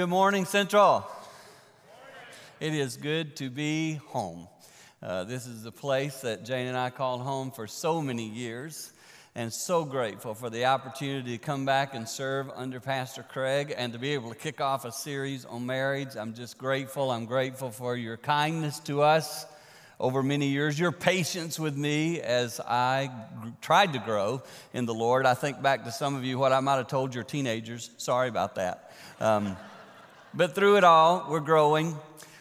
Good morning, Central. It is good to be home. Uh, this is the place that Jane and I called home for so many years, and so grateful for the opportunity to come back and serve under Pastor Craig and to be able to kick off a series on marriage. I'm just grateful. I'm grateful for your kindness to us over many years, your patience with me as I tried to grow in the Lord. I think back to some of you what I might have told your teenagers. Sorry about that. Um, but through it all, we're growing.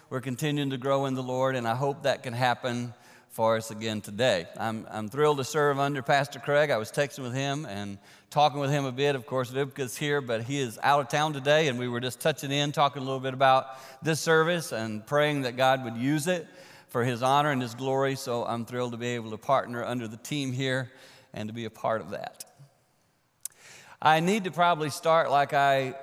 We're continuing to grow in the Lord, and I hope that can happen for us again today. I'm, I'm thrilled to serve under Pastor Craig. I was texting with him and talking with him a bit. Of course, Vivka's here, but he is out of town today, and we were just touching in, talking a little bit about this service and praying that God would use it for his honor and his glory. So I'm thrilled to be able to partner under the team here and to be a part of that. I need to probably start like I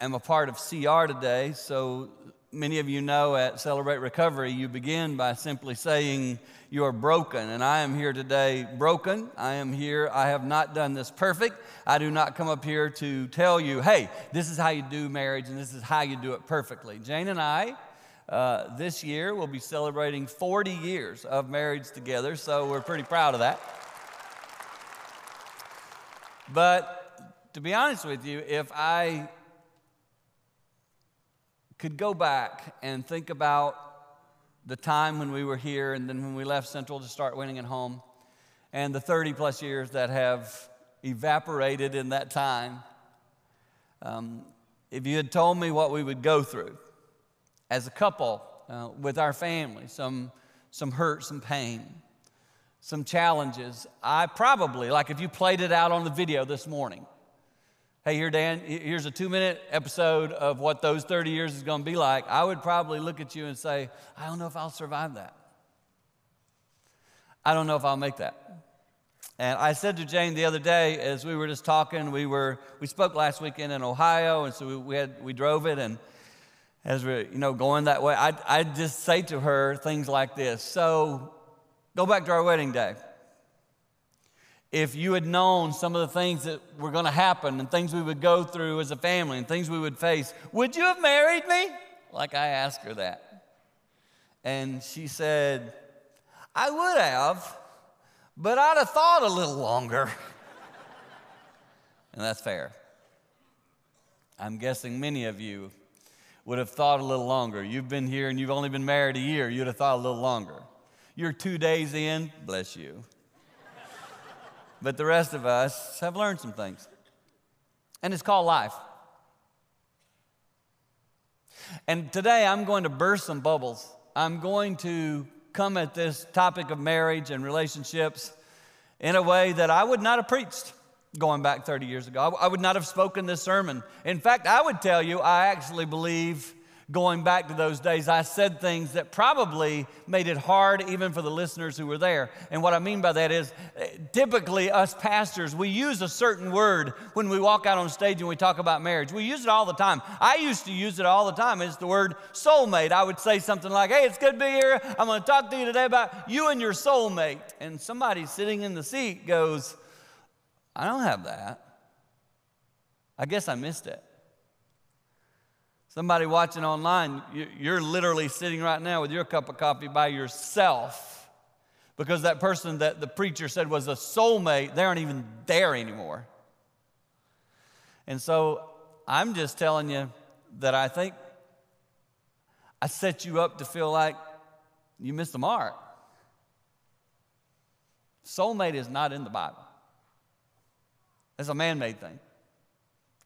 am a part of CR today. So many of you know at Celebrate Recovery, you begin by simply saying, You are broken. And I am here today broken. I am here. I have not done this perfect. I do not come up here to tell you, Hey, this is how you do marriage and this is how you do it perfectly. Jane and I, uh, this year, will be celebrating 40 years of marriage together. So we're pretty proud of that. But to be honest with you, if I could go back and think about the time when we were here and then when we left Central to start winning at home and the 30 plus years that have evaporated in that time, um, if you had told me what we would go through as a couple uh, with our family, some, some hurt, some pain, some challenges, I probably, like if you played it out on the video this morning, hey, here, Dan, here's a two minute episode of what those 30 years is going to be like, I would probably look at you and say, I don't know if I'll survive that. I don't know if I'll make that. And I said to Jane the other day, as we were just talking, we were we spoke last weekend in Ohio, and so we, we had we drove it, and as we're you know going that way, I I just say to her things like this. So, go back to our wedding day if you had known some of the things that were going to happen and things we would go through as a family and things we would face, would you have married me? Like I asked her that. And she said, I would have, but I'd have thought a little longer. and that's fair. I'm guessing many of you would have thought a little longer. You've been here and you've only been married a year, you'd have thought a little longer. You're two days in, bless you but the rest of us have learned some things. And it's called life. And today I'm going to burst some bubbles. I'm going to come at this topic of marriage and relationships in a way that I would not have preached going back 30 years ago. I would not have spoken this sermon. In fact, I would tell you, I actually believe going back to those days, I said things that probably made it hard even for the listeners who were there. And what I mean by that is eh, typically, us pastors, we use a certain word when we walk out on stage and we talk about marriage. We use it all the time. I used to use it all the time. It's the word soulmate. I would say something like, Hey, it's good to be here. I'm going to talk to you today about you and your soulmate. And somebody sitting in the seat goes, I don't have that. I guess I missed it. Somebody watching online, you're literally sitting right now with your cup of coffee by yourself because that person that the preacher said was a soulmate, they aren't even there anymore. And so I'm just telling you that I think I set you up to feel like you missed the mark. Soulmate is not in the Bible, it's a man made thing.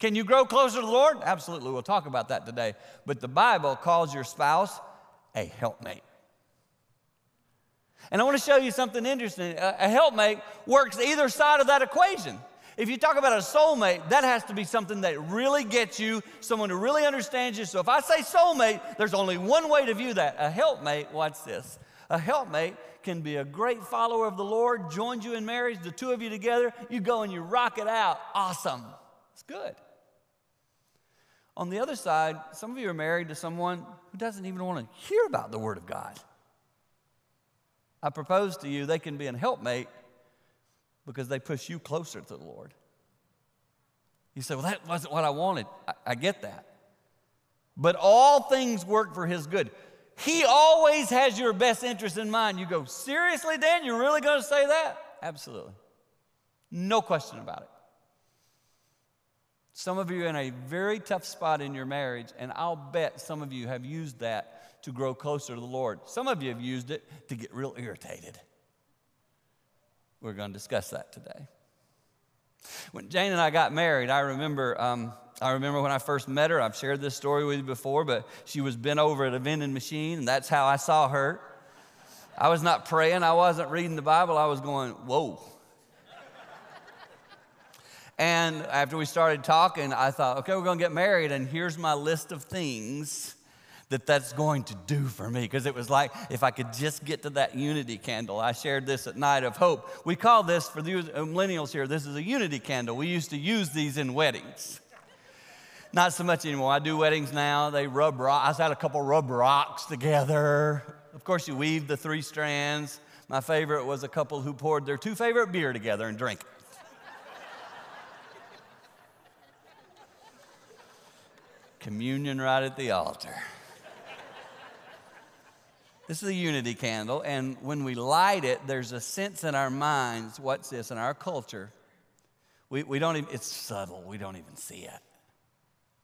Can you grow closer to the Lord? Absolutely. We'll talk about that today. But the Bible calls your spouse a helpmate. And I want to show you something interesting. A helpmate works either side of that equation. If you talk about a soulmate, that has to be something that really gets you, someone who really understands you. So if I say soulmate, there's only one way to view that. A helpmate, watch this. A helpmate can be a great follower of the Lord, joins you in marriage, the two of you together, you go and you rock it out. Awesome. It's good. On the other side, some of you are married to someone who doesn't even want to hear about the Word of God. I propose to you they can be an helpmate because they push you closer to the Lord. You say, Well, that wasn't what I wanted. I, I get that. but all things work for his good. He always has your best interest in mind. You go, seriously, Dan, you're really going to say that? Absolutely. No question about it. Some of you are in a very tough spot in your marriage, and I'll bet some of you have used that to grow closer to the Lord. Some of you have used it to get real irritated. We're going to discuss that today. When Jane and I got married, I remember, um, I remember when I first met her. I've shared this story with you before, but she was bent over at a vending machine, and that's how I saw her. I was not praying, I wasn't reading the Bible, I was going, whoa. And after we started talking, I thought, okay, we're going to get married, and here's my list of things that that's going to do for me. Because it was like, if I could just get to that unity candle. I shared this at Night of Hope. We call this, for the uh, millennials here, this is a unity candle. We used to use these in weddings. Not so much anymore. I do weddings now. They rub rocks. I had a couple rub rocks together. Of course, you weave the three strands. My favorite was a couple who poured their two favorite beer together and drank it. Communion right at the altar. This is a unity candle, and when we light it, there's a sense in our minds what's this in our culture? We, we don't even, it's subtle, we don't even see it.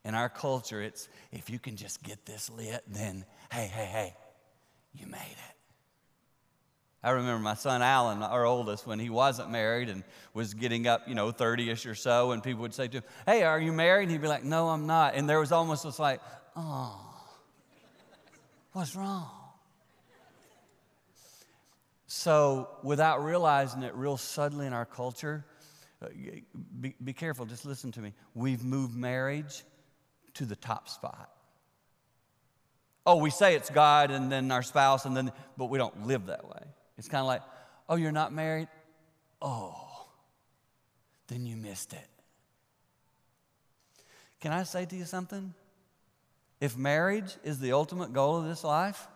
In our culture, it's if you can just get this lit, then hey, hey, hey, you made it. I remember my son Alan, our oldest, when he wasn't married and was getting up, you know, 30 ish or so, and people would say to him, Hey, are you married? And he'd be like, No, I'm not. And there was almost this like, Oh, what's wrong? So, without realizing it, real suddenly in our culture, uh, be, be careful, just listen to me. We've moved marriage to the top spot. Oh, we say it's God and then our spouse, and then, but we don't live that way. It's kind of like, oh, you're not married? Oh, then you missed it. Can I say to you something? If marriage is the ultimate goal of this life,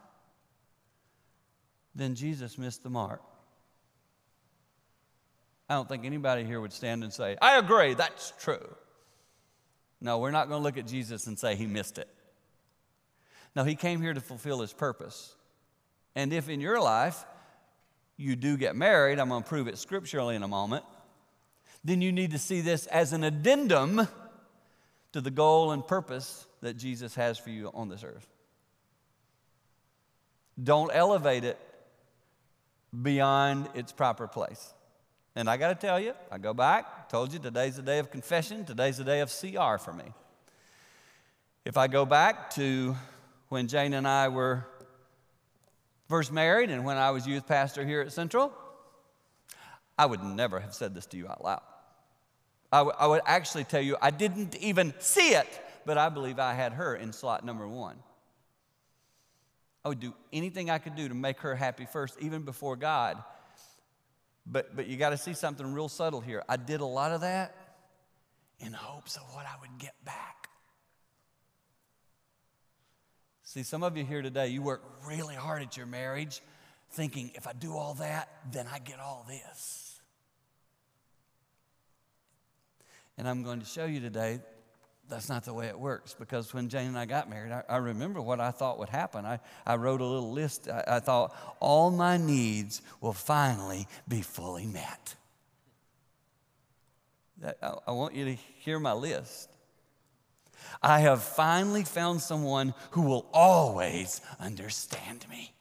then Jesus missed the mark. I don't think anybody here would stand and say, I agree, that's true. No, we're not going to look at Jesus and say he missed it. No, he came here to fulfill his purpose. And if in your life you do get married, I'm going to prove it scripturally in a moment, then you need to see this as an addendum to the goal and purpose that Jesus has for you on this earth. Don't elevate it beyond its proper place. And I got to tell you, I go back, told you today's the day of confession, today's the day of CR for me. If I go back to when Jane and I were first married and when I was youth pastor here at Central, I would never have said this to you out loud. I, w- I would actually tell you I didn't even see it, but I believe I had her in slot number one. I would do anything I could do to make her happy first, even before God. But, but you got to see something real subtle here. I did a lot of that in hopes of what I would get back. See, some of you here today, you work really hard at your marriage, thinking, if I do all that, then I get all this. And I'm going to show you today that's not the way it works because when Jane and I got married, I, I remember what I thought would happen. I, I wrote a little list. I, I thought, all my needs will finally be fully met. That, I, I want you to hear my list. I have finally found someone who will always understand me.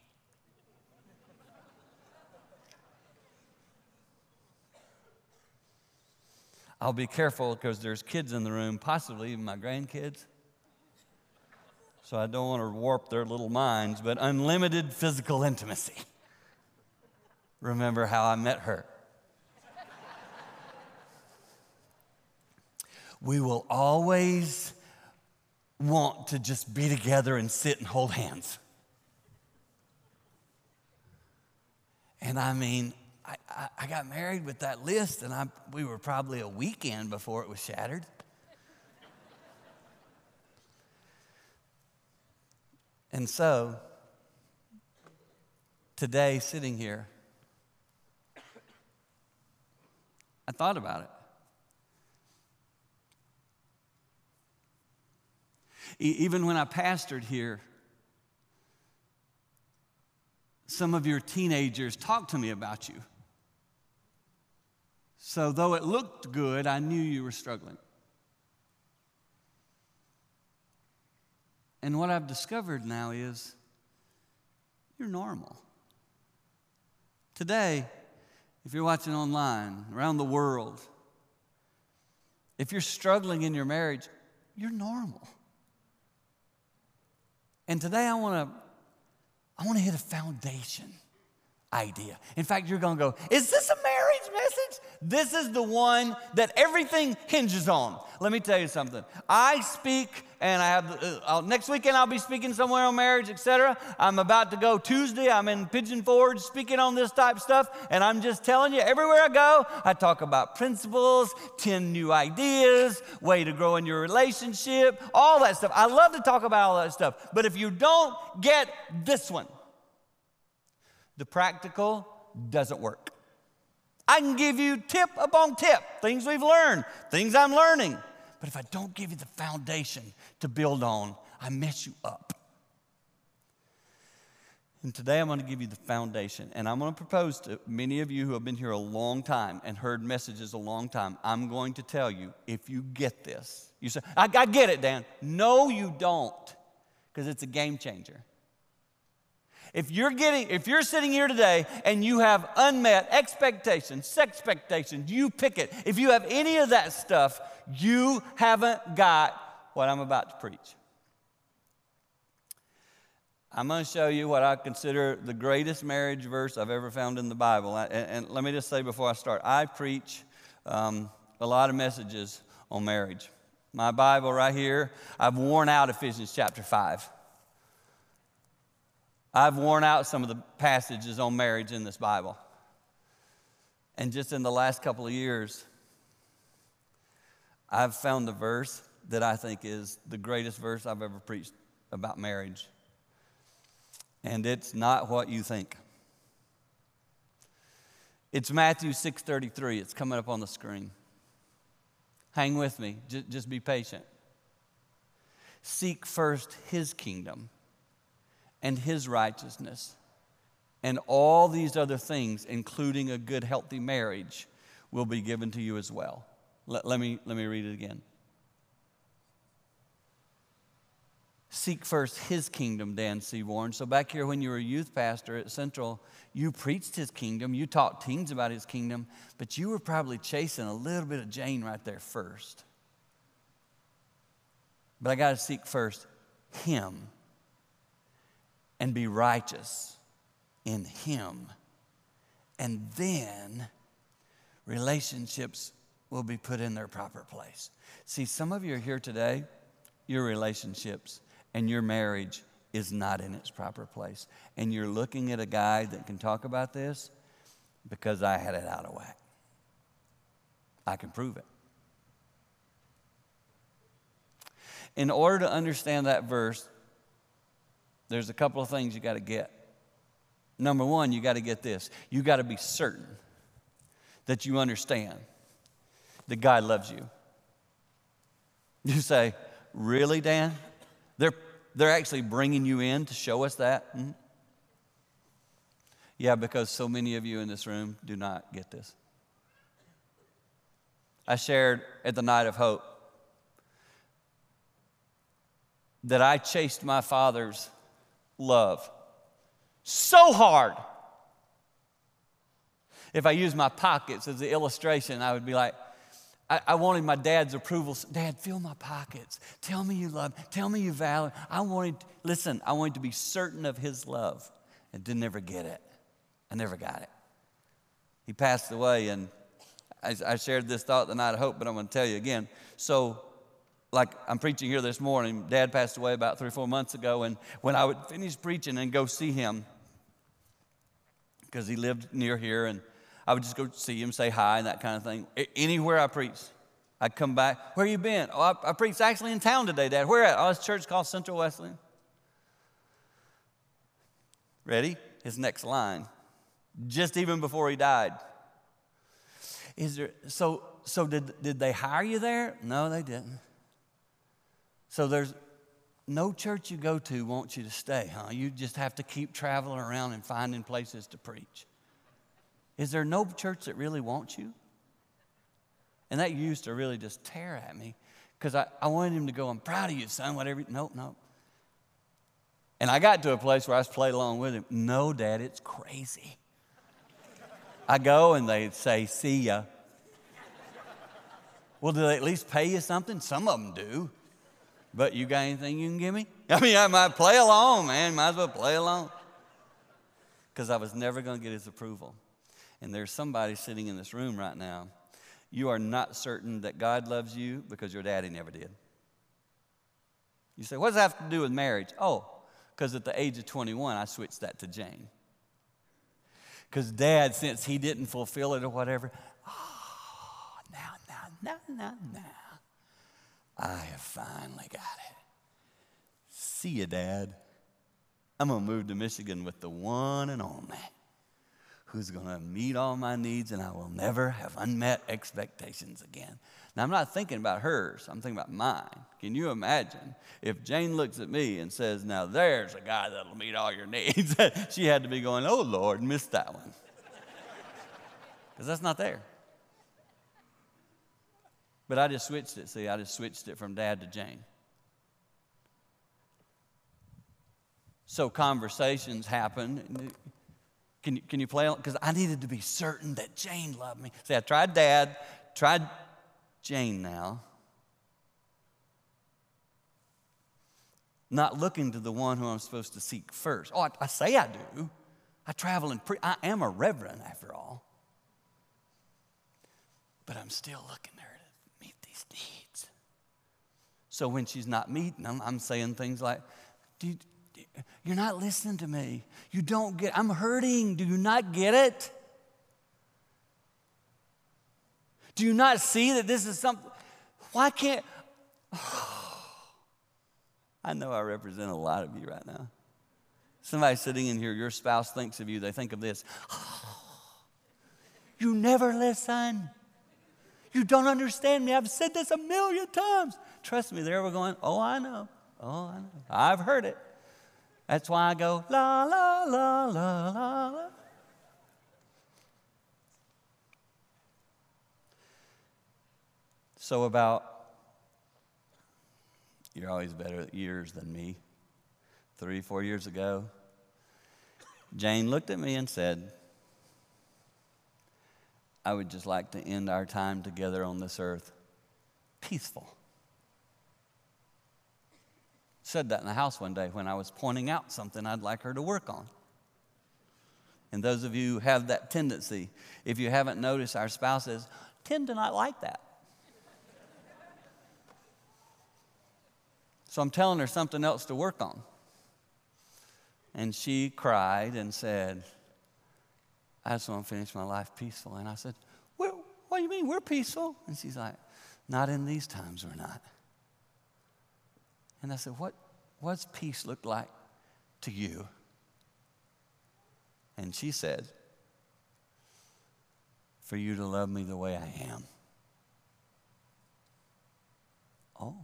I'll be careful because there's kids in the room, possibly even my grandkids. So I don't want to warp their little minds, but unlimited physical intimacy. Remember how I met her. we will always want to just be together and sit and hold hands. And I mean, I, I, I got married with that list, and I, we were probably a weekend before it was shattered. And so, today, sitting here, I thought about it. Even when I pastored here, some of your teenagers talked to me about you. So, though it looked good, I knew you were struggling. And what I've discovered now is you're normal. Today, if you're watching online, around the world, if you're struggling in your marriage, you're normal. And today I want to I want to hit a foundation idea. In fact, you're going to go, "Is this a marriage message?" This is the one that everything hinges on. Let me tell you something. I speak and I have uh, uh, next weekend I'll be speaking somewhere on marriage, etc. I'm about to go Tuesday. I'm in Pigeon Forge speaking on this type stuff, and I'm just telling you, everywhere I go, I talk about principles, ten new ideas, way to grow in your relationship, all that stuff. I love to talk about all that stuff, but if you don't get this one, the practical doesn't work. I can give you tip upon tip, things we've learned, things I'm learning. But if I don't give you the foundation to build on, I mess you up. And today I'm going to give you the foundation. And I'm going to propose to many of you who have been here a long time and heard messages a long time. I'm going to tell you if you get this, you say, I, I get it, Dan. No, you don't, because it's a game changer. If you're getting, if you're sitting here today and you have unmet expectations, sex expectations, you pick it. If you have any of that stuff, you haven't got what I'm about to preach. I'm going to show you what I consider the greatest marriage verse I've ever found in the Bible. And, and let me just say before I start, I preach um, a lot of messages on marriage. My Bible right here, I've worn out Ephesians chapter 5. I've worn out some of the passages on marriage in this Bible. And just in the last couple of years, I've found the verse that I think is the greatest verse I've ever preached about marriage. And it's not what you think. It's Matthew 6:33. It's coming up on the screen. Hang with me. Just, just be patient. Seek first his kingdom and his righteousness, and all these other things, including a good, healthy marriage, will be given to you as well. Let, let, me, let me read it again. Seek first his kingdom, Dan Seaborn. So, back here, when you were a youth pastor at Central, you preached his kingdom, you taught teens about his kingdom, but you were probably chasing a little bit of Jane right there first. But I got to seek first him and be righteous in him. And then relationships will be put in their proper place. See, some of you are here today, your relationships and your marriage is not in its proper place. And you're looking at a guy that can talk about this because I had it out of whack. I can prove it. In order to understand that verse, there's a couple of things you got to get. Number one, you got to get this you got to be certain that you understand that God loves you. You say, Really, Dan? They're, they're actually bringing you in to show us that? Mm-hmm. Yeah, because so many of you in this room do not get this. I shared at the night of hope that I chased my father's love so hard. If I use my pockets as the illustration, I would be like, I, I, wanted my dad's approval. Dad, fill my pockets. Tell me you love. Tell me you value. I wanted, listen, I wanted to be certain of his love and didn't ever get it. I never got it. He passed away, and I, I shared this thought the night of hope, but I'm going to tell you again. So, like I'm preaching here this morning, dad passed away about three or four months ago, and when I would finish preaching and go see him, because he lived near here, and I would just go see him, say hi, and that kind of thing. Anywhere I preached, I'd come back. Where you been? Oh, I, I preached actually in town today, Dad. Where at? Oh, it's church called Central Wesleyan. Ready? His next line. Just even before he died. Is there so so did did they hire you there? No, they didn't. So there's no church you go to wants you to stay, huh? You just have to keep traveling around and finding places to preach. Is there no church that really wants you? And that used to really just tear at me because I, I wanted him to go, I'm proud of you, son, whatever. Nope, nope. And I got to a place where I was playing along with him. No, Dad, it's crazy. I go and they say, see ya. Well, do they at least pay you something? Some of them do. But you got anything you can give me? I mean, I might play along, man. Might as well play along. Because I was never going to get his approval. And there's somebody sitting in this room right now. You are not certain that God loves you because your daddy never did. You say, what does that have to do with marriage? Oh, because at the age of 21, I switched that to Jane. Because dad, since he didn't fulfill it or whatever, oh, now, now, now, now, now, I have finally got it. See you, dad. I'm going to move to Michigan with the one and only who's going to meet all my needs and I will never have unmet expectations again. Now, I'm not thinking about hers, I'm thinking about mine. Can you imagine if Jane looks at me and says, Now there's a guy that'll meet all your needs? she had to be going, Oh Lord, missed that one. Because that's not there. But I just switched it. See, I just switched it from dad to Jane. So conversations happen. Can you, can you play? Because I needed to be certain that Jane loved me. See, I tried dad, tried Jane now. Not looking to the one who I'm supposed to seek first. Oh, I, I say I do. I travel and pre- I am a reverend after all. But I'm still looking there these needs. So when she's not meeting them, I'm saying things like, you're not listening to me. You don't get, I'm hurting. Do you not get it? Do you not see that this is something? Why can't? I know I represent a lot of you right now. Somebody sitting in here, your spouse thinks of you, they think of this. you never listen. You don't understand me. I've said this a million times. Trust me, they're going, Oh, I know. Oh, I know. I've heard it. That's why I go, la, la, la, la, la, la. So, about, you're always better at years than me. Three, four years ago, Jane looked at me and said, I would just like to end our time together on this earth peaceful said that in the house one day when I was pointing out something I'd like her to work on. And those of you who have that tendency, if you haven't noticed, our spouses tend to not like that. So I'm telling her something else to work on. And she cried and said, I just want to finish my life peaceful. And I said, well, What do you mean? We're peaceful. And she's like, Not in these times, we're not. And I said, what, What's peace look like to you? And she said, For you to love me the way I am. Oh.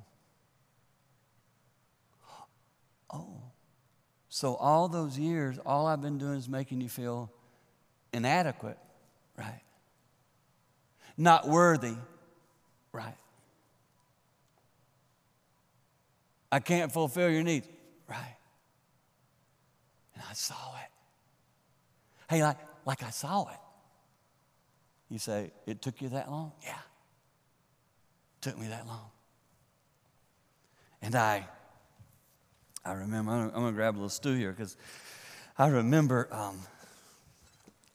Oh. So, all those years, all I've been doing is making you feel inadequate, right? Not worthy, right? I can't fulfill your needs. Right. And I saw it. Hey, like, like I saw it. You say, it took you that long? Yeah. Took me that long. And I, I remember, I'm gonna, grab a little stool here because I remember, um,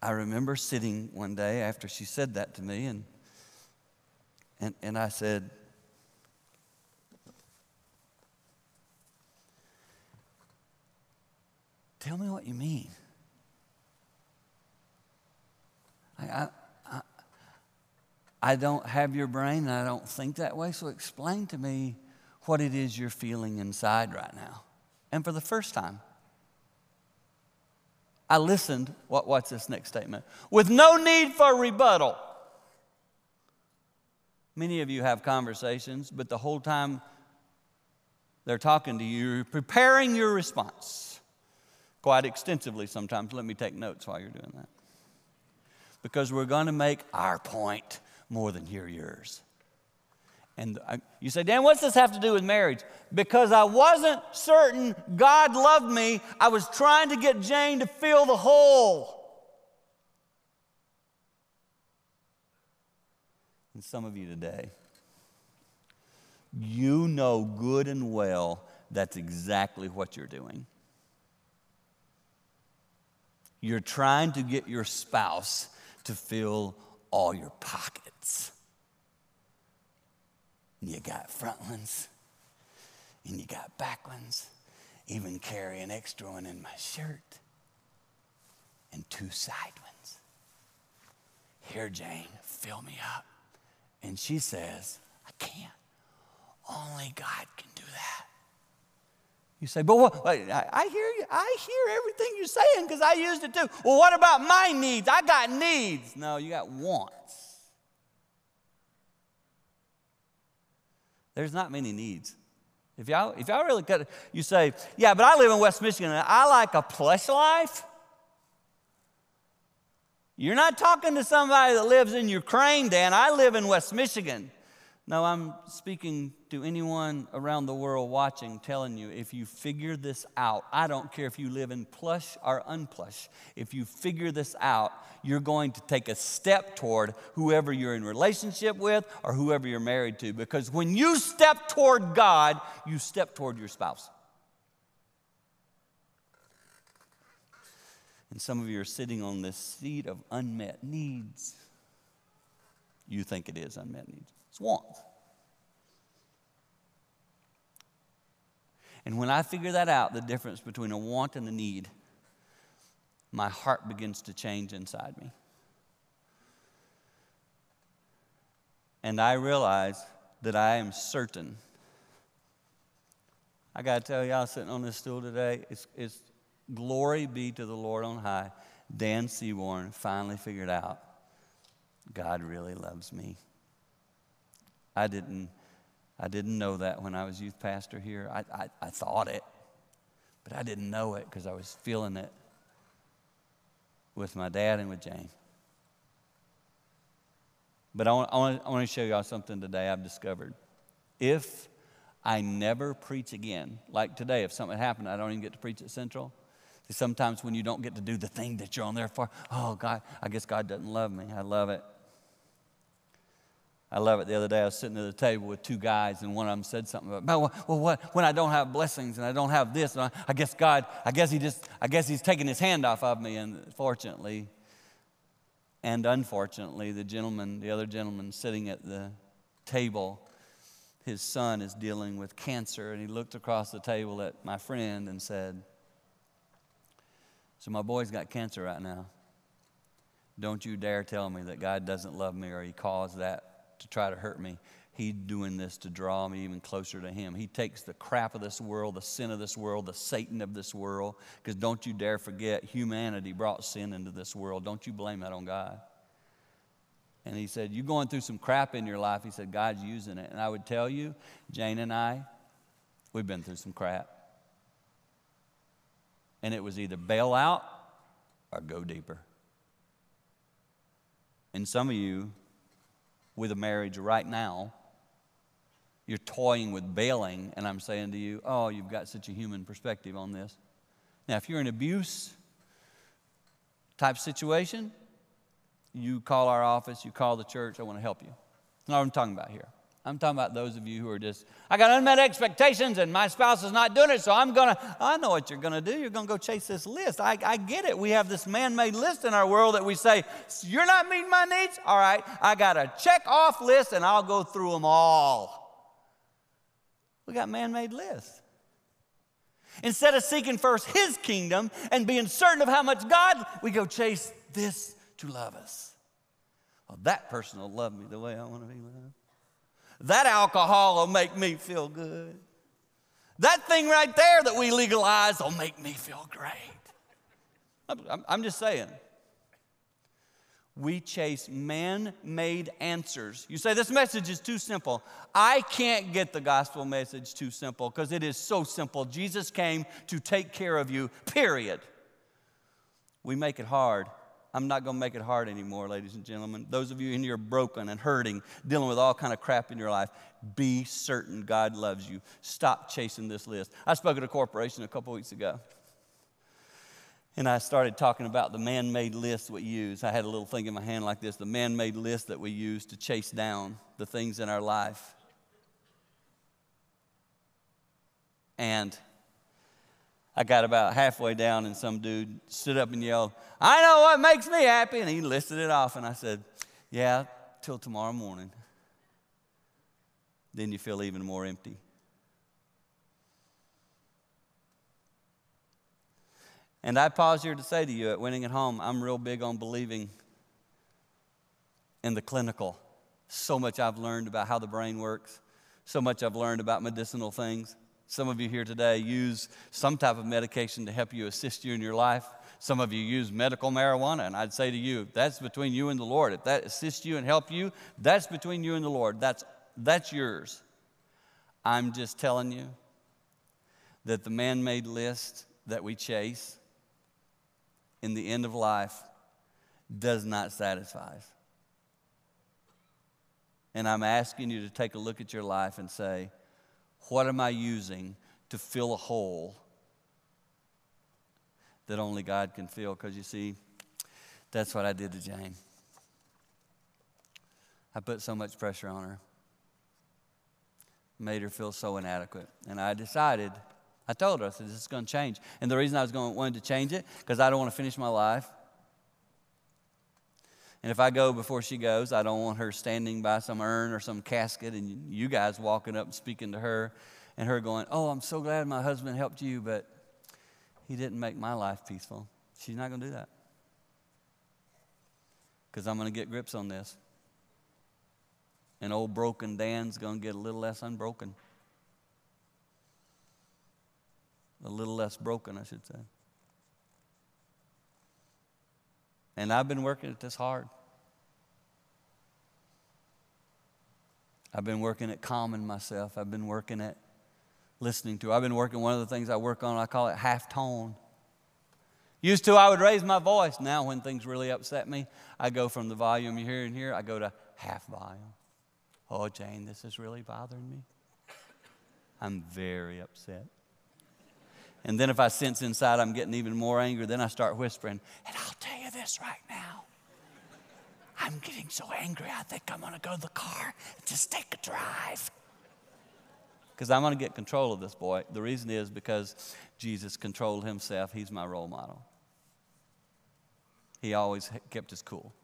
I remember sitting one day after she said that to me and, and, and I said, Tell me what you mean. I, I, I don't have your brain and I don't think that way, so explain to me what it is you're feeling inside right now. And for the first time, I listened. What, what's this next statement? With no need for rebuttal. Many of you have conversations, but the whole time They're talking to you, you're preparing your response quite extensively sometimes. Let me take notes while you're doing that. Because we're going to make our point more than hear yours. And I, you say, Dan, what's this have to do with marriage? Because I wasn't certain God loved me. I was trying to get Jane to fill the hole. And some of you today, you know good and well that's exactly what you're doing. You're trying to get your spouse to fill all your pockets. And you got front ones, and you got back ones, even carry an extra one in my shirt, and two side ones. Here, Jane, fill me up. And she says, I can't. Only God can do that. You say, but what? I hear you. I hear everything you're saying because I used it too. Well, what about my needs? I got needs. No, you got wants. There's not many needs. If y'all, if y'all really cut, you say, yeah, but I live in West Michigan and I like a plush life. You're not talking to somebody that lives in Ukraine, Dan. I live in West Michigan. No, I'm speaking to anyone around the world watching, telling you if you figure this out, I don't care if you live in plush or unplush, if you figure this out, you're going to take a step toward whoever you're in relationship with or whoever you're married to. Because when you step toward God, you step toward your spouse. And some of you are sitting on this seat of unmet needs. You think it is unmet needs. It's wants. And when I figure that out, the difference between a want and a need, my heart begins to change inside me. And I realize that I am certain. I got to tell y'all, sitting on this stool today, it's, it's glory be to the Lord on high. Dan Seaborn finally figured out God really loves me. I didn't, I didn't know that when I was youth pastor here. I, I, I thought it, but I didn't know it because I was feeling it with my dad and with Jane. But I want, I, want, I want to show y'all something today I've discovered. If I never preach again, like today, if something happened, I don't even get to preach at Central. Sometimes when you don't get to do the thing that you're on there for, oh, God, I guess God doesn't love me. I love it. I love it. The other day I was sitting at the table with two guys, and one of them said something about, well, what, when I don't have blessings and I don't have this, I, I guess God, I guess he just, I guess he's taking his hand off of me. And fortunately, and unfortunately, the gentleman, the other gentleman sitting at the table, his son is dealing with cancer, and he looked across the table at my friend and said, "So my boy's got cancer right now. Don't you dare tell me that God doesn't love me or He caused that to try to hurt me. He's doing this to draw me even closer to Him. He takes the crap of this world, the sin of this world, the Satan of this world, because don't you dare forget, humanity brought sin into this world. Don't you blame that on God. And he said, You're going through some crap in your life. He said, God's using it. And I would tell you, Jane and I, we've been through some crap. And it was either bail out or go deeper. And some of you, with a marriage right now. You're toying with bailing, and I'm saying to you, oh, you've got such a human perspective on this. Now, if you're in abuse type situation, you call our office, you call the church, I want to help you. That's not what I'm talking about here. I'm talking about those of you who are just, I got unmet expectations and my spouse is not doing it, so I'm gonna, I know what you're gonna do. You're gonna go chase this list. I, I get it. We have this man made list in our world that we say, You're not meeting my needs? All right, I got a check off list and I'll go through them all. We got man made lists. Instead of seeking first his kingdom and being certain of how much God, we go chase this to love us. Well, that person will love me the way I want to be loved. That alcohol will make me feel good. That thing right there that we legalize will make me feel great. I'm, just saying. we chase man made answers. You say, This message is too simple. I can't get the gospel message too simple because it is so simple. Jesus came to take care of you, period. We make it hard. I'm not going to make it hard anymore, ladies and gentlemen. Those of you in here broken and hurting, dealing with all kind of crap in your life, be certain God loves you. Stop chasing this list. I spoke at a corporation a couple weeks ago. And I started talking about the man made list we use. I had a little thing in my hand like this the man made list that we use to chase down the things in our life. And I got about halfway down, and some dude stood up and yelled, I know what makes me happy. And he listed it off, and I said, Yeah, till tomorrow morning. Then you feel even more empty. And I pause here to say to you at Winning at Home, I'm real big on believing in the clinical. So much I've learned about how the brain works, so much I've learned about medicinal things. Some of you here today use some type of medication to help you assist you in your life. Some of you use medical marijuana, and I'd say to you, that's between you and the Lord. If that assists you and help you, that's between you and the Lord. That's, that's yours. I'm just telling you that the man made list that we chase in the end of life does not satisfy. And I'm asking you to take a look at your life and say, what am I using to fill a hole that only God can fill? Because you see, that's what I did to Jane. I put so much pressure on her, made her feel so inadequate. And I decided I told her, I said, this is going to change. And the reason I was going wanted to change it, because I don't want to finish my life. And if I go before she goes, I don't want her standing by some urn or some casket and you guys walking up and speaking to her and her going, Oh, I'm so glad my husband helped you, but he didn't make my life peaceful. She's not going to do that. Because I'm going to get grips on this. And old broken Dan's going to get a little less unbroken. a little less broken, I should say. And I've been working at this hard. I've been working at calming myself. I've been working at listening to. I've been working, one of the things I work on, I call it half tone. Used to, I would raise my voice. Now, when things really upset me, I go from the volume you hear in here, I go to half volume. Oh, Jane, this is really bothering me. I'm very upset. And then if I sense inside I'm getting even more angry, then I start whispering, and I'll tell you this right now. I'm getting so angry, I think I'm to go to the car and just take a drive. Because I'm to get control of this boy. The reason is because Jesus controlled himself. He's my role model. He always kept his cool.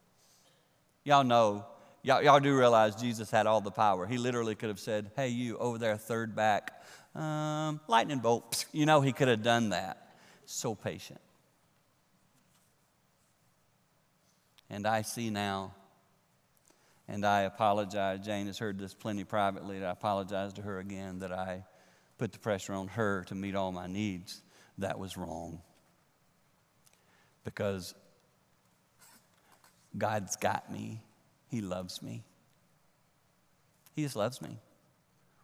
Y'all know, y'all, y'all do realize Jesus had all the power. He literally could have said, Hey, you over there, third back, um, lightning bolt. You know, he could have done that. So patient. And I see now, and I apologize. Jane has heard this plenty privately. I apologize to her again that I put the pressure on her to meet all my needs. That was wrong. Because God's got me, He loves me. He just loves me.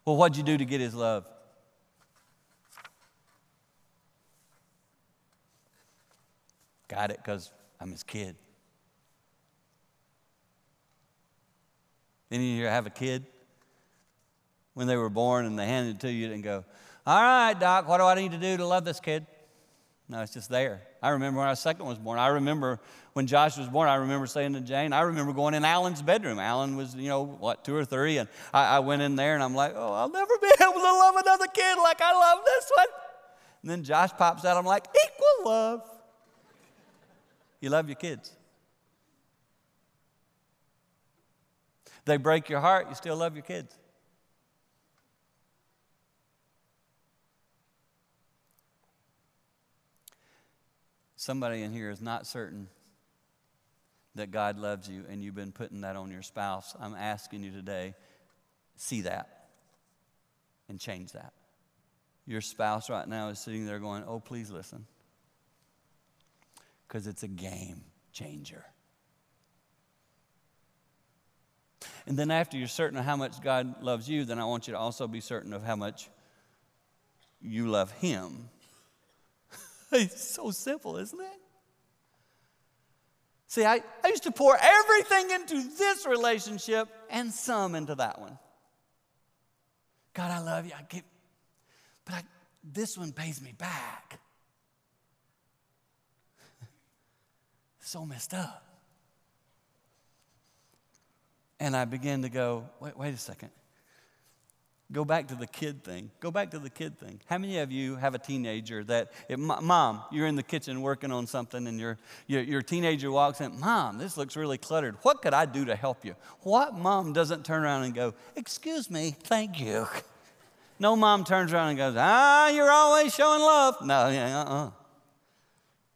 Well, what'd you do to get His love? Got it because I'm his kid. Any of you have a kid? When they were born and they handed it to you and go, All right, Doc, what do I need to do to love this kid? No, it's just there. I remember when our second was born. I remember when Josh was born, I remember saying to Jane, I remember going in Alan's bedroom. Alan was, you know, what, two or three. And I, I went in there and I'm like, oh, I'll never be able to love another kid like I love this one. And then Josh pops out. I'm like, equal love. You love your kids. They break your heart, you still love your kids. Somebody in here is not certain that God loves you and you've been putting that on your spouse. I'm asking you today see that and change that. Your spouse right now is sitting there going, Oh, please listen because it's a game changer. And then after you're certain of how much God loves you, then I want you to also be certain of how much you love Him. it's so simple, isn't it? See, I, I used to pour everything into this relationship and some into that one. God, I love you. I give, but I, this one pays me back. So messed up. And I began to go, wait, wait a second. Go back to the kid thing. Go back to the kid thing. How many of you have a teenager that, if, mom, you're in the kitchen working on something and your, your, your teenager walks in, Mom, this looks really cluttered. What could I do to help you? What mom doesn't turn around and go, Excuse me, thank you? No mom turns around and goes, Ah, you're always showing love. No, yeah, uh uh-uh. uh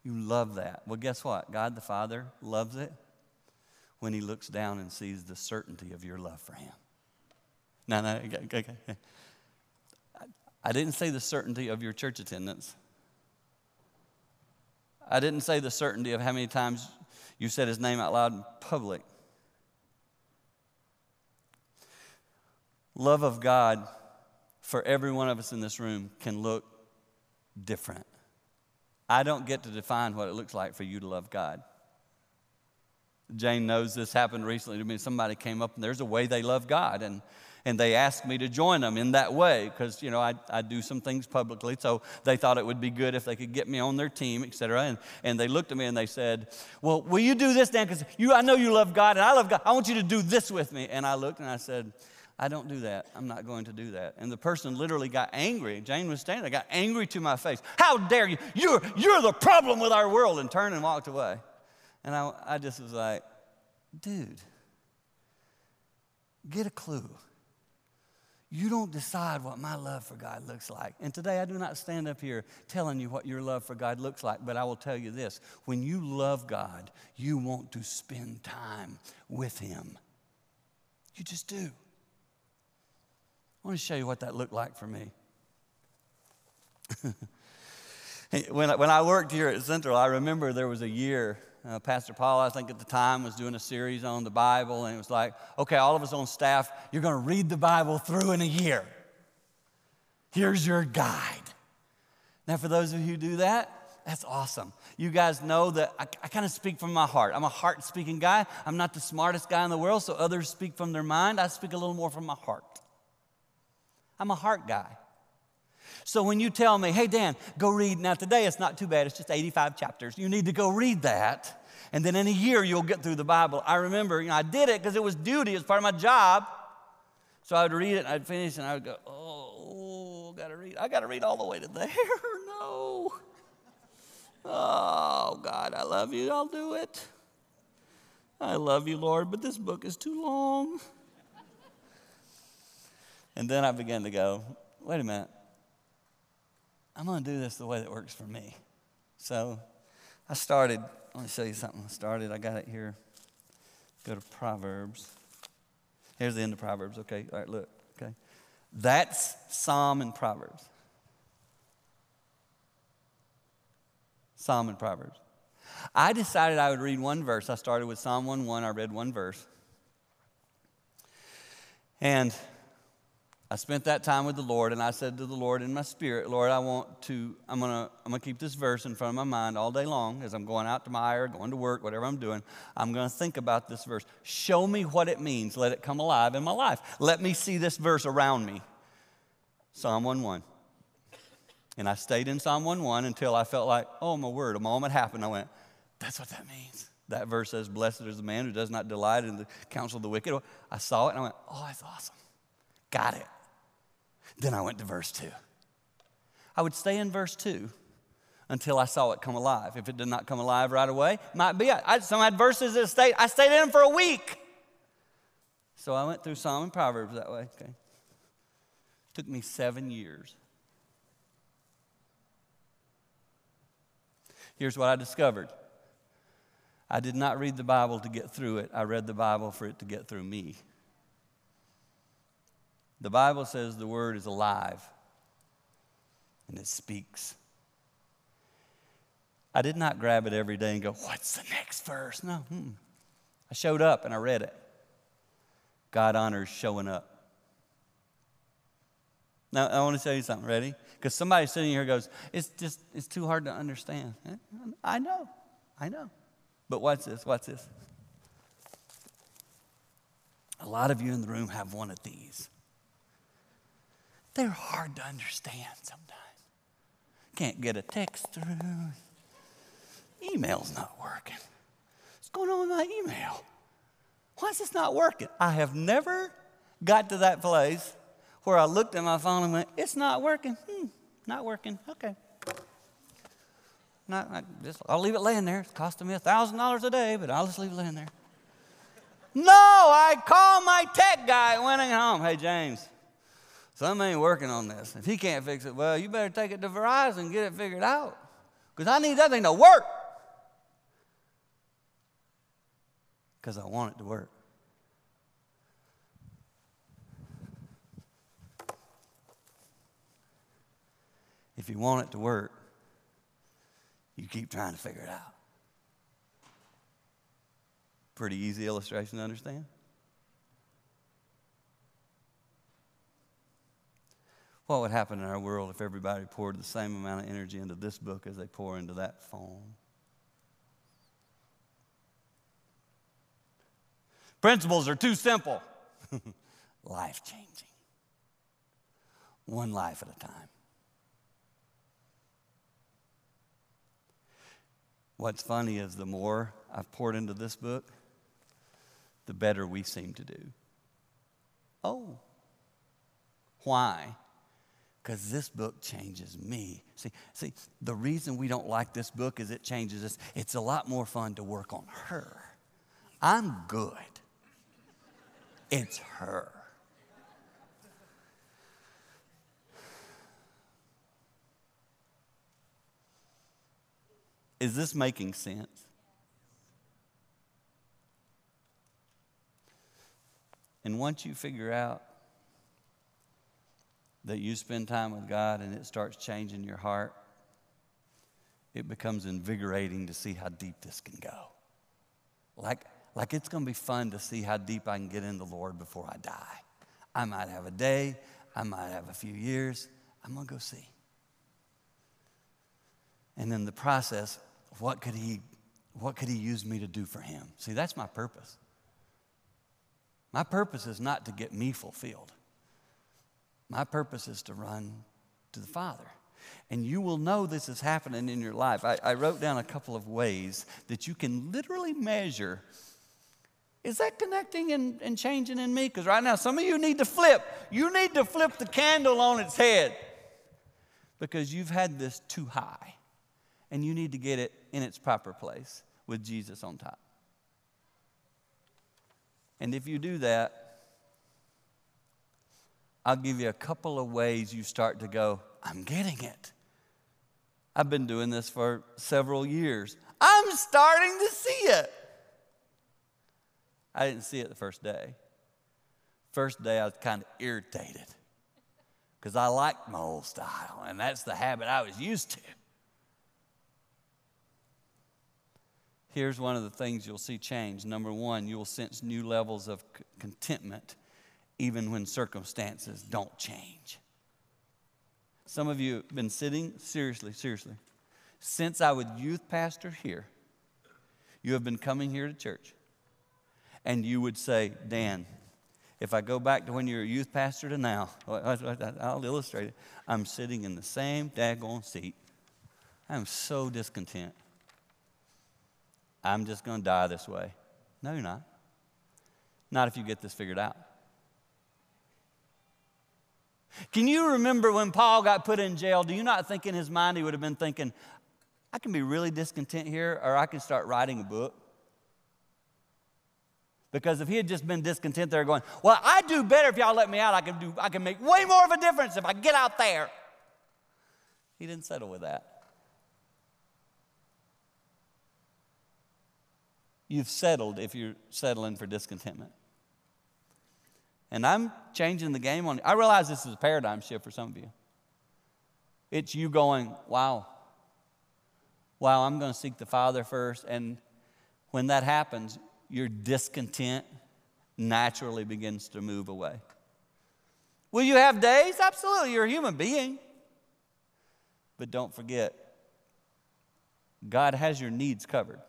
You love that. Well, guess what? God the Father loves it when He looks down and sees the certainty of your love for Him. No, no, okay. I didn't say the certainty of your church attendance. I didn't say the certainty of how many times you said his name out loud in public. Love of God for every one of us in this room can look different. I don't get to define what it looks like for you to love God. Jane knows this happened recently to me. Somebody came up and there's a way they love God. And and they asked me to join them in that way because you know I, I do some things publicly so they thought it would be good if they could get me on their team etc and, and they looked at me and they said well will you do this dan because you i know you love god and i love god i want you to do this with me and i looked and i said I don't do that. I'm not going to do that. And the person literally got angry. Jane was standing there, got angry to my face. How dare you? You're, you're the problem with our world, and turned and walked away. And I, I just was like, dude, get a clue. You don't decide what my love for God looks like. And today I do not stand up here telling you what your love for God looks like, but I will tell you this when you love God, you want to spend time with Him. You just do. Want to show you what that looked like for me. when, I, when I worked here at Central, I remember there was a year uh, Pastor Paul, I think at the time, was doing a series on the Bible, and it was like, okay, all of us on staff, you're going to read the Bible through in a year. Here's your guide. Now, for those of you who do that, that's awesome. You guys know that I, I kind of speak from my heart. I'm a heart speaking guy. I'm not the smartest guy in the world, so others speak from their mind. I speak a little more from my heart. I'm a heart guy. So when you tell me, hey, Dan, go read, now today it's not too bad, it's just 85 chapters. You need to go read that. And then in a year, you'll get through the Bible. I remember, you know, I did it because it was duty, it was part of my job. So I would read it and I'd finish and I would go, oh, I gotta read. I gotta read all the way to there. no. Oh, God, I love you. I'll do it. I love you, Lord, but this book is too long. And then I began to go, wait a minute. I'm going to do this the way that works for me. So I started, let me show you something. I started, I got it here. Go to Proverbs. Here's the end of Proverbs, okay? All right, look, okay? That's Psalm and Proverbs. Psalm and Proverbs. I decided I would read one verse. I started with Psalm 1 1. I read one verse. And I spent that time with the Lord, and I said to the Lord in my spirit, Lord, I want to, I'm gonna, I'm gonna keep this verse in front of my mind all day long as I'm going out to my or going to work, whatever I'm doing. I'm gonna think about this verse. Show me what it means. Let it come alive in my life. Let me see this verse around me. Psalm 1 1. And I stayed in Psalm 1 1 until I felt like, oh my word, a moment happened. I went, that's what that means. That verse says, Blessed is the man who does not delight in the counsel of the wicked. I saw it and I went, oh, that's awesome. Got it. Then I went to verse 2. I would stay in verse 2 until I saw it come alive. If it did not come alive right away, might be. I, some had verses that stayed, I stayed in them for a week. So I went through Psalm and Proverbs that way. Okay. Took me seven years. Here's what I discovered I did not read the Bible to get through it, I read the Bible for it to get through me. The Bible says the word is alive and it speaks. I did not grab it every day and go, What's the next verse? No. Hmm. I showed up and I read it. God honors showing up. Now, I want to tell you something. Ready? Because somebody sitting here goes, it's just, it's too hard to understand. I know, I know. But watch this, watch this. A lot of you in the room have one of these. They're hard to understand sometimes. Can't get a text through. Email's not working. What's going on with my email? Why is this not working? I have never got to that place where I looked at my phone and went, It's not working. Hmm, not working. Okay. Not, I just, I'll leave it laying there. It's costing me $1,000 a day, but I'll just leave it laying there. No, I call my tech guy went home. Hey, James, something ain't working on this. If he can't fix it, well, you better take it to Verizon and get it figured out because I need that thing to work. Because I want it to work. If you want it to work, you keep trying to figure it out. Pretty easy illustration to understand. What would happen in our world if everybody poured the same amount of energy into this book as they pour into that phone? Principles are too simple, life changing. One life at a time. What's funny is the more I've poured into this book, the better we seem to do. Oh, why? Because this book changes me. See, see, the reason we don't like this book is it changes us. It's a lot more fun to work on her. I'm good. It's her. Is this making sense? And once you figure out that you spend time with God and it starts changing your heart, it becomes invigorating to see how deep this can go. Like, like it's going to be fun to see how deep I can get in the Lord before I die. I might have a day, I might have a few years. I'm going to go see. And then the process, what could he what could he use me to do for him? See, that's my purpose. My purpose is not to get me fulfilled. My purpose is to run to the Father. And you will know this is happening in your life. I, I wrote down a couple of ways that you can literally measure is that connecting and, and changing in me? Because right now, some of you need to flip. You need to flip the candle on its head because you've had this too high and you need to get it in its proper place with Jesus on top. And if you do that, I'll give you a couple of ways you start to go, I'm getting it. I've been doing this for several years. I'm starting to see it. I didn't see it the first day. First day, I was kind of irritated because I liked my old style, and that's the habit I was used to. Here's one of the things you'll see change. Number one, you'll sense new levels of contentment even when circumstances don't change. Some of you have been sitting, seriously, seriously, since I was youth pastor here, you have been coming here to church, and you would say, Dan, if I go back to when you were a youth pastor to now, I'll illustrate it. I'm sitting in the same daggone seat. I'm so discontent. I'm just going to die this way. No, you're not. Not if you get this figured out. Can you remember when Paul got put in jail? Do you not think in his mind he would have been thinking, I can be really discontent here, or I can start writing a book? Because if he had just been discontent there going, Well, I do better if y'all let me out. I can, do, I can make way more of a difference if I get out there. He didn't settle with that. you've settled if you're settling for discontentment. And I'm changing the game on you. I realize this is a paradigm shift for some of you. It's you going, wow, wow, I'm going to seek the Father first. And when that happens, your discontent naturally begins to move away. Will you have days? Absolutely, you're a human being. But don't forget, God has your needs covered.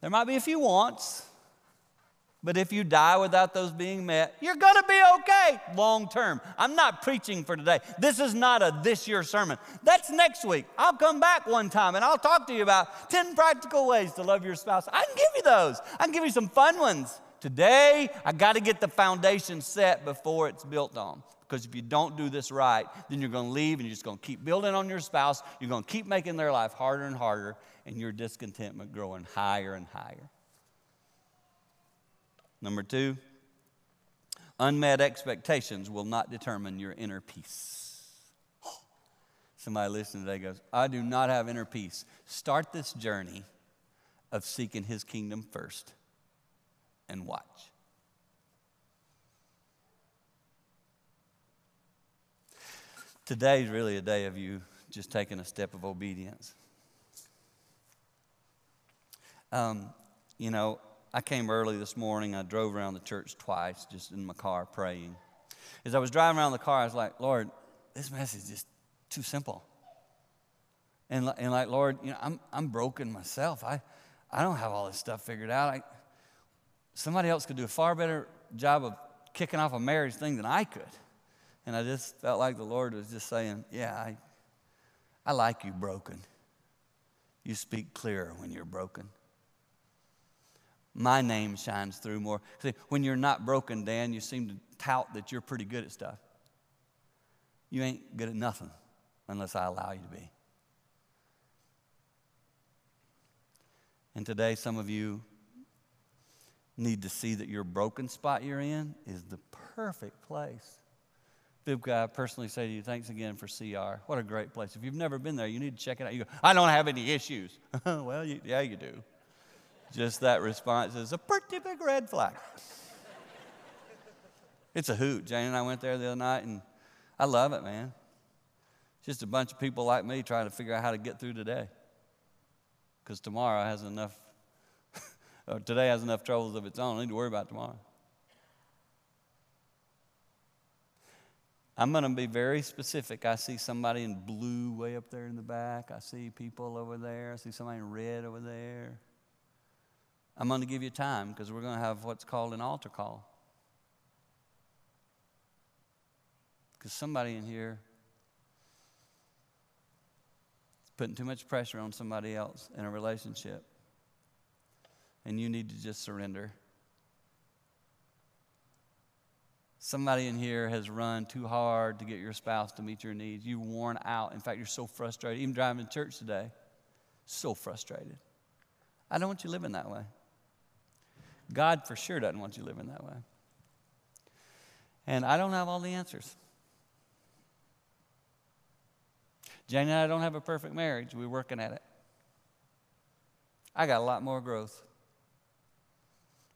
There might be a few wants, but if you die without those being met, you're going to be okay long term. I'm not preaching for today. This is not a this year sermon. That's next week. I'll come back one time and I'll talk to you about 10 practical ways to love your spouse. I can give you those, I can give you some fun ones. Today, I got to get the foundation set before it's built on. Because if you don't do this right, then you're going to leave and you're just going to keep building on your spouse. You're going to keep making their life harder and harder, and your discontentment growing higher and higher. Number two, unmet expectations will not determine your inner peace. Somebody listening today goes, I do not have inner peace. Start this journey of seeking his kingdom first and watch. Today is really a day of you just taking a step of obedience. Um, you know, I came early this morning. I drove around the church twice just in my car praying. As I was driving around the car, I was like, Lord, this message is just too simple. And, and like, Lord, you know, I'm, I'm broken myself. I, I don't have all this stuff figured out. I, somebody else could do a far better job of kicking off a marriage thing than I could. And I just felt like the Lord was just saying, Yeah, I, I like you broken. You speak clearer when you're broken my name shines through more. See, when you're not broken, Dan, you seem to tout that you're pretty good at stuff. You ain't good at nothing unless I allow you to be. And today, some of you need to see that your broken spot you're in is the perfect place. Vivka, I personally say to you, thanks again for CR. What a great place. If you've never been there, you need to check it out. You go, I don't have any issues. well, you, yeah, you do. Just that response is a pretty big red flag. it's a hoot. Jane and I went there the other night, and I love it, man. Just a bunch of people like me trying to figure out how to get through today. Because tomorrow has enough, or today has enough troubles of its own. I need to worry about tomorrow. I'm going to be very specific. I see somebody in blue way up there in the back. I see people over there. I see somebody in red over there. I'm going to give you time because we're going to have what's called an altar call. Because somebody in here is putting too much pressure on somebody else in a relationship. And you need to just surrender. Somebody in here has run too hard to get your spouse to meet your needs. You're worn out. In fact, you're so frustrated. Even driving to church today, so frustrated. I don't want you living that way. God for sure doesn't want you living that way. And I don't have all the answers. Jane and I don't have a perfect marriage. We're working at it. I got a lot more growth.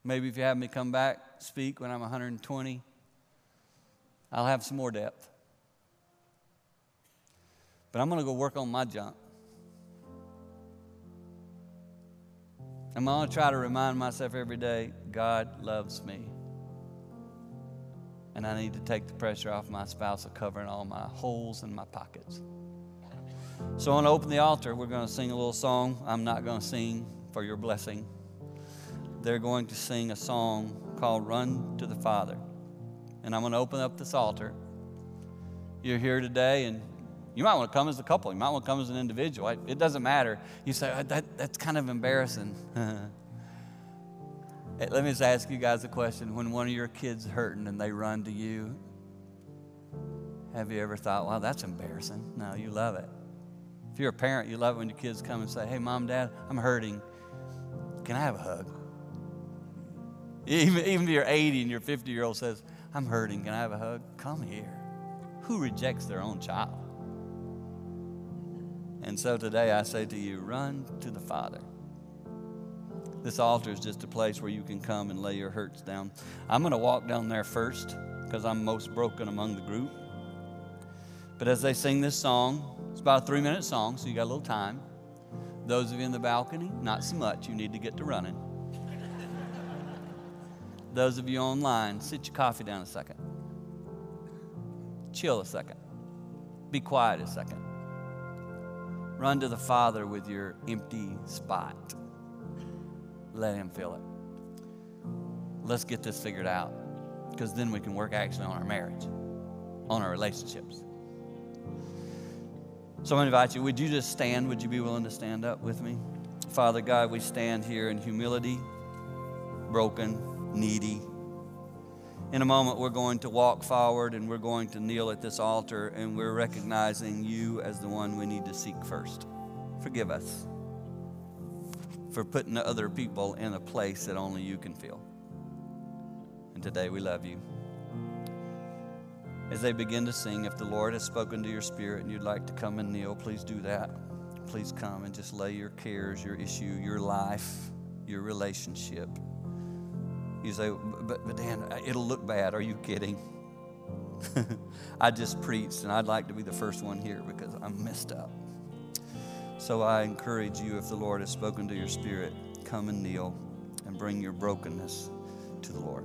Maybe if you have me come back, speak when I'm 120, I'll have some more depth. But I'm going to go work on my junk. I'm going to try to remind myself every day God loves me. And I need to take the pressure off my spouse of covering all my holes in my pockets. So I want to open the altar. We're going to sing a little song. I'm not going to sing for your blessing. They're going to sing a song called Run to the Father. And I'm going to open up this altar. You're here today and you might want to come as a couple. You might want to come as an individual. It doesn't matter. You say, oh, that, that's kind of embarrassing. Let me just ask you guys a question. When one of your kids hurting and they run to you, have you ever thought, wow, that's embarrassing? No, you love it. If you're a parent, you love it when your kids come and say, hey, mom, dad, I'm hurting. Can I have a hug? Even, even if you're 80 and your 50 year old says, I'm hurting, can I have a hug? Come here. Who rejects their own child? And so today I say to you, run to the Father. This altar is just a place where you can come and lay your hurts down. I'm going to walk down there first because I'm most broken among the group. But as they sing this song, it's about a three minute song, so you got a little time. Those of you in the balcony, not so much. You need to get to running. Those of you online, sit your coffee down a second. Chill a second. Be quiet a second. Run to the Father with your empty spot. Let Him fill it. Let's get this figured out because then we can work actually on our marriage, on our relationships. So I invite you, would you just stand? Would you be willing to stand up with me? Father God, we stand here in humility, broken, needy. In a moment, we're going to walk forward and we're going to kneel at this altar and we're recognizing you as the one we need to seek first. Forgive us for putting other people in a place that only you can fill. And today we love you. As they begin to sing, if the Lord has spoken to your spirit and you'd like to come and kneel, please do that. Please come and just lay your cares, your issue, your life, your relationship you say, but, but Dan, uh, it'll look bad. Are you kidding? I just preached, and I'd like to be the first one here because I'm messed up. So I encourage you, if the Lord has spoken to your spirit, come and kneel and bring your brokenness to the Lord.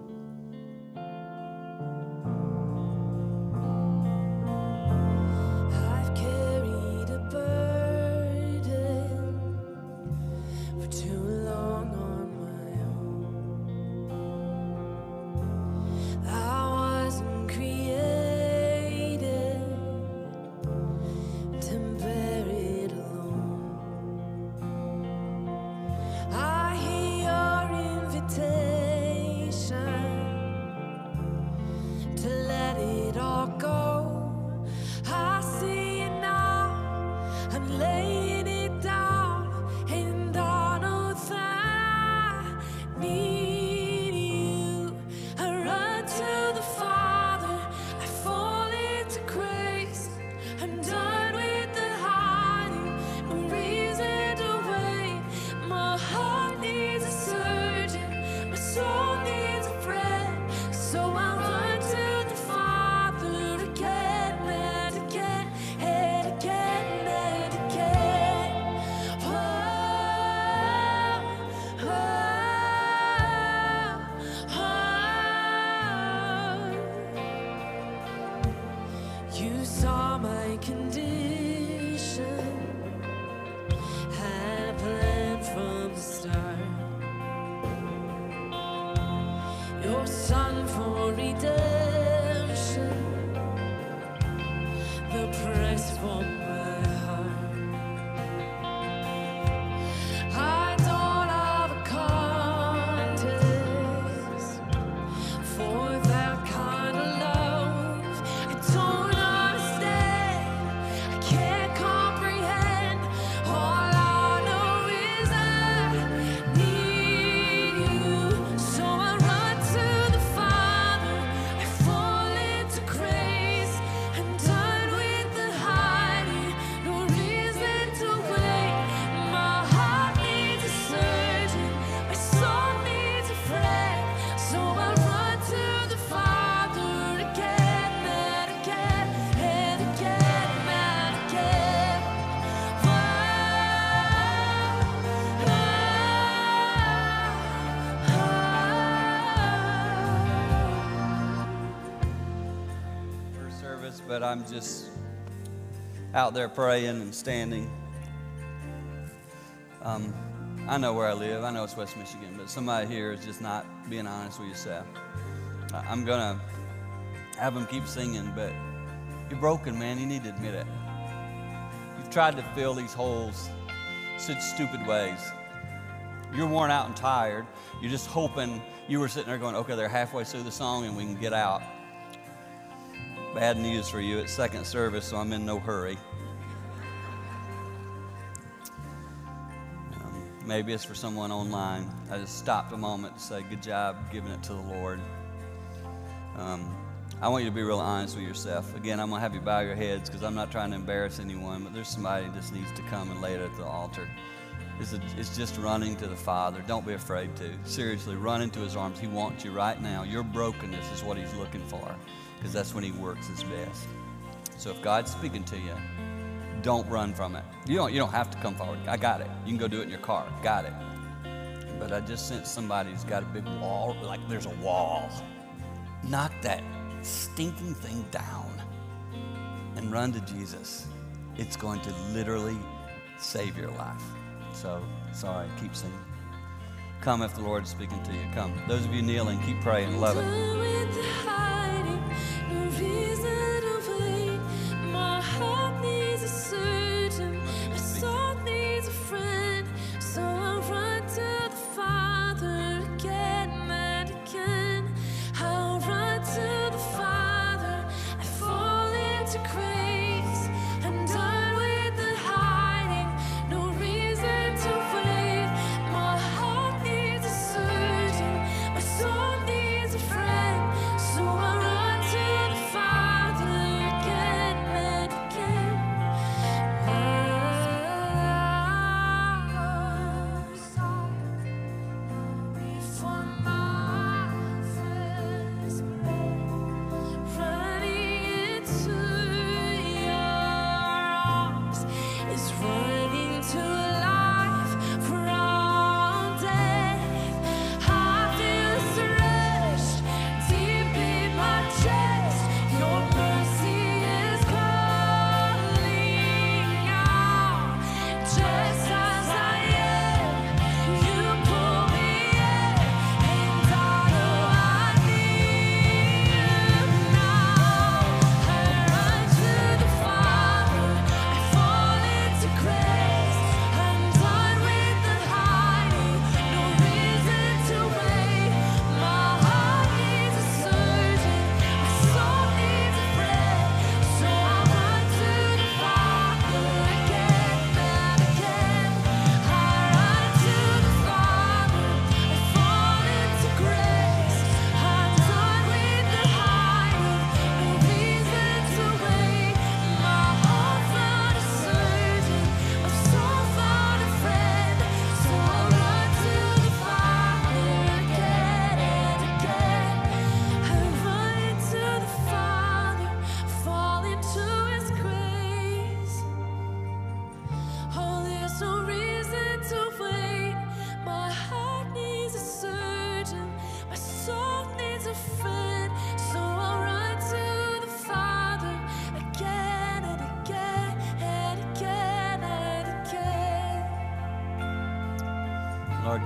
But I'm just out there praying and standing. Um, I know where I live. I know it's West Michigan, but somebody here is just not being honest with yourself. I'm to have them keep singing, but you're broken, man. You need to admit it. You've tried to fill these holes such stupid ways. You're worn out and tired. You're just hoping you were sitting there going, okay, they're halfway through the song and we can get out bad news for you. It's second service, so I'm in no hurry. Um, maybe it's for someone online. I just stopped a moment to say, Good job giving it to the Lord. Um, I want you to be real honest with yourself. Again, I'm going to have you bow your heads because I'm not trying to embarrass anyone, but there's somebody that just needs to come and lay it at the altar. It's, a, it's just running to the Father. Don't be afraid to. Seriously, run into His arms. He wants you right now. Your brokenness is what He's looking for because that's when He works His best. So if God's speaking to you, don't run from it. You don't, you don't have to come forward. I got it. You can go do it in your car. Got it. but I just sense somebody's got a big wall, like there's a wall. Knock that stinking thing down and run to Jesus. It's going to literally save your life. So, sorry, keep singing. Come if the Lord is speaking to you. Come. Those of you kneeling, keep praying. Love it.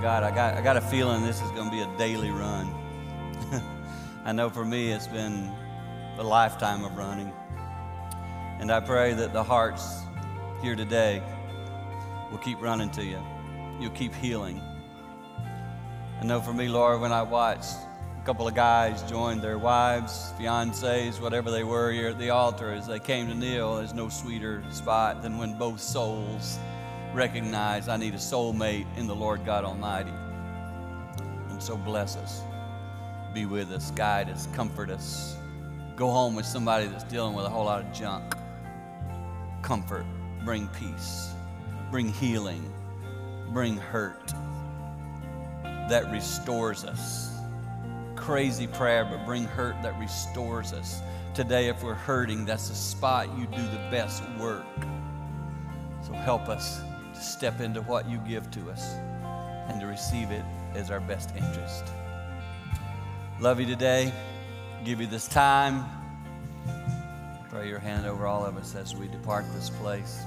God, I got, I got a feeling this is going to be a daily run. I know for me it's been a lifetime of running. And I pray that the hearts here today will keep running to you. You'll keep healing. I know for me, Lord, when I watched a couple of guys join their wives, fiancés, whatever they were here at the altar as they came to kneel, there's no sweeter spot than when both souls recognize I need a soulmate in the Lord God Almighty. And so bless us, be with us, guide us, comfort us. Go home with somebody that's dealing with a whole lot of junk. Comfort, bring peace, bring healing, bring hurt that restores us. Crazy prayer, but bring hurt that restores us. Today, if we're hurting, that's the spot you do the best work. So help us to step into what you give to us and to receive it as our best interest. Love you today. Give you this time. Pray your hand over all of us as we depart this place.